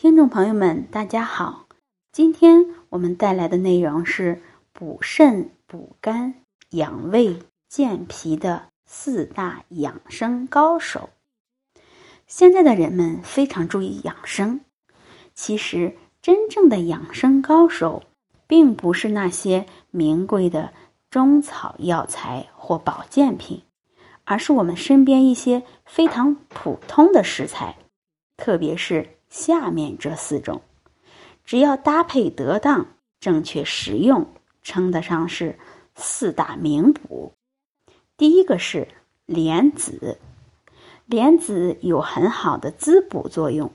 听众朋友们，大家好，今天我们带来的内容是补肾、补肝、养胃、健脾的四大养生高手。现在的人们非常注意养生，其实真正的养生高手，并不是那些名贵的中草药材或保健品，而是我们身边一些非常普通的食材，特别是下面这四种。只要搭配得当、正确食用，称得上是四大名补。第一个是莲子，莲子有很好的滋补作用，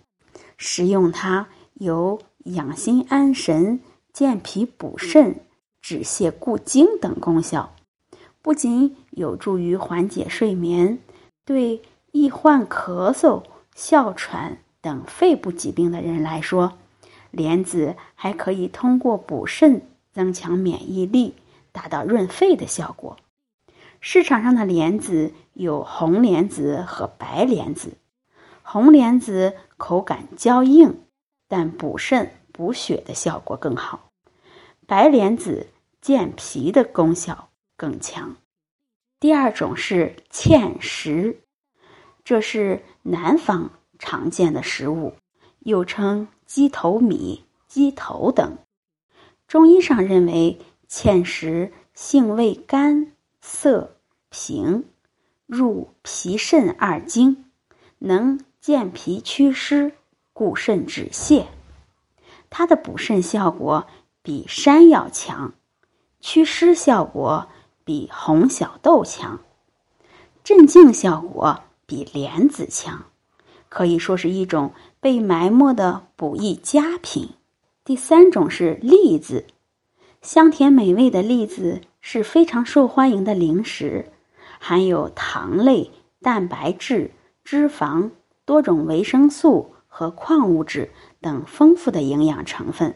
食用它有养心安神、健脾补肾、止泻固精等功效，不仅有助于缓解睡眠，对易患咳嗽、哮喘等肺部疾病的人来说。莲子还可以通过补肾增强免疫力，达到润肺的效果。市场上的莲子有红莲子和白莲子，红莲子口感较硬，但补肾补血的效果更好；白莲子健脾的功效更强。第二种是芡实，这是南方常见的食物，又称。鸡头米、鸡头等，中医上认为芡实性味甘涩平，入脾肾二经，能健脾祛湿、固肾止泻。它的补肾效果比山药强，祛湿效果比红小豆强，镇静效果比莲子强。可以说是一种被埋没的补益佳品。第三种是栗子，香甜美味的栗子是非常受欢迎的零食，含有糖类、蛋白质、脂肪、多种维生素和矿物质等丰富的营养成分。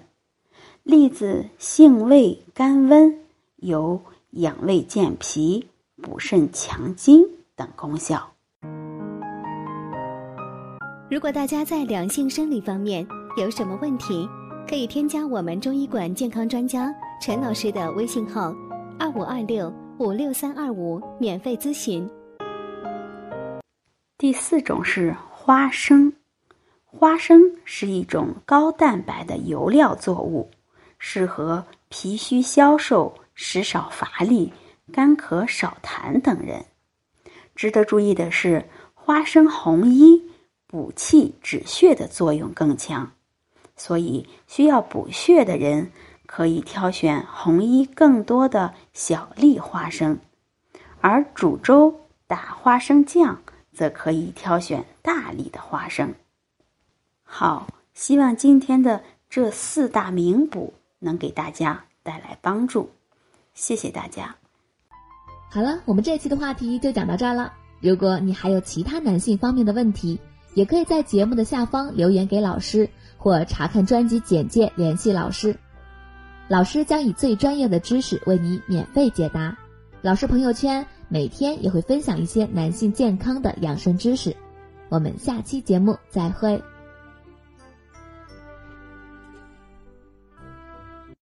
栗子性味甘温，有养胃健脾、补肾强筋等功效。如果大家在两性生理方面有什么问题，可以添加我们中医馆健康专家陈老师的微信号：二五二六五六三二五，免费咨询。第四种是花生，花生是一种高蛋白的油料作物，适合脾虚消瘦、食少乏力、干咳少痰等人。值得注意的是，花生红衣。补气止血的作用更强，所以需要补血的人可以挑选红衣更多的小粒花生，而煮粥打花生酱则可以挑选大粒的花生。好，希望今天的这四大名补能给大家带来帮助，谢谢大家。好了，我们这期的话题就讲到这儿了。如果你还有其他男性方面的问题，也可以在节目的下方留言给老师，或查看专辑简介联系老师。老师将以最专业的知识为你免费解答。老师朋友圈每天也会分享一些男性健康的养生知识。我们下期节目再会。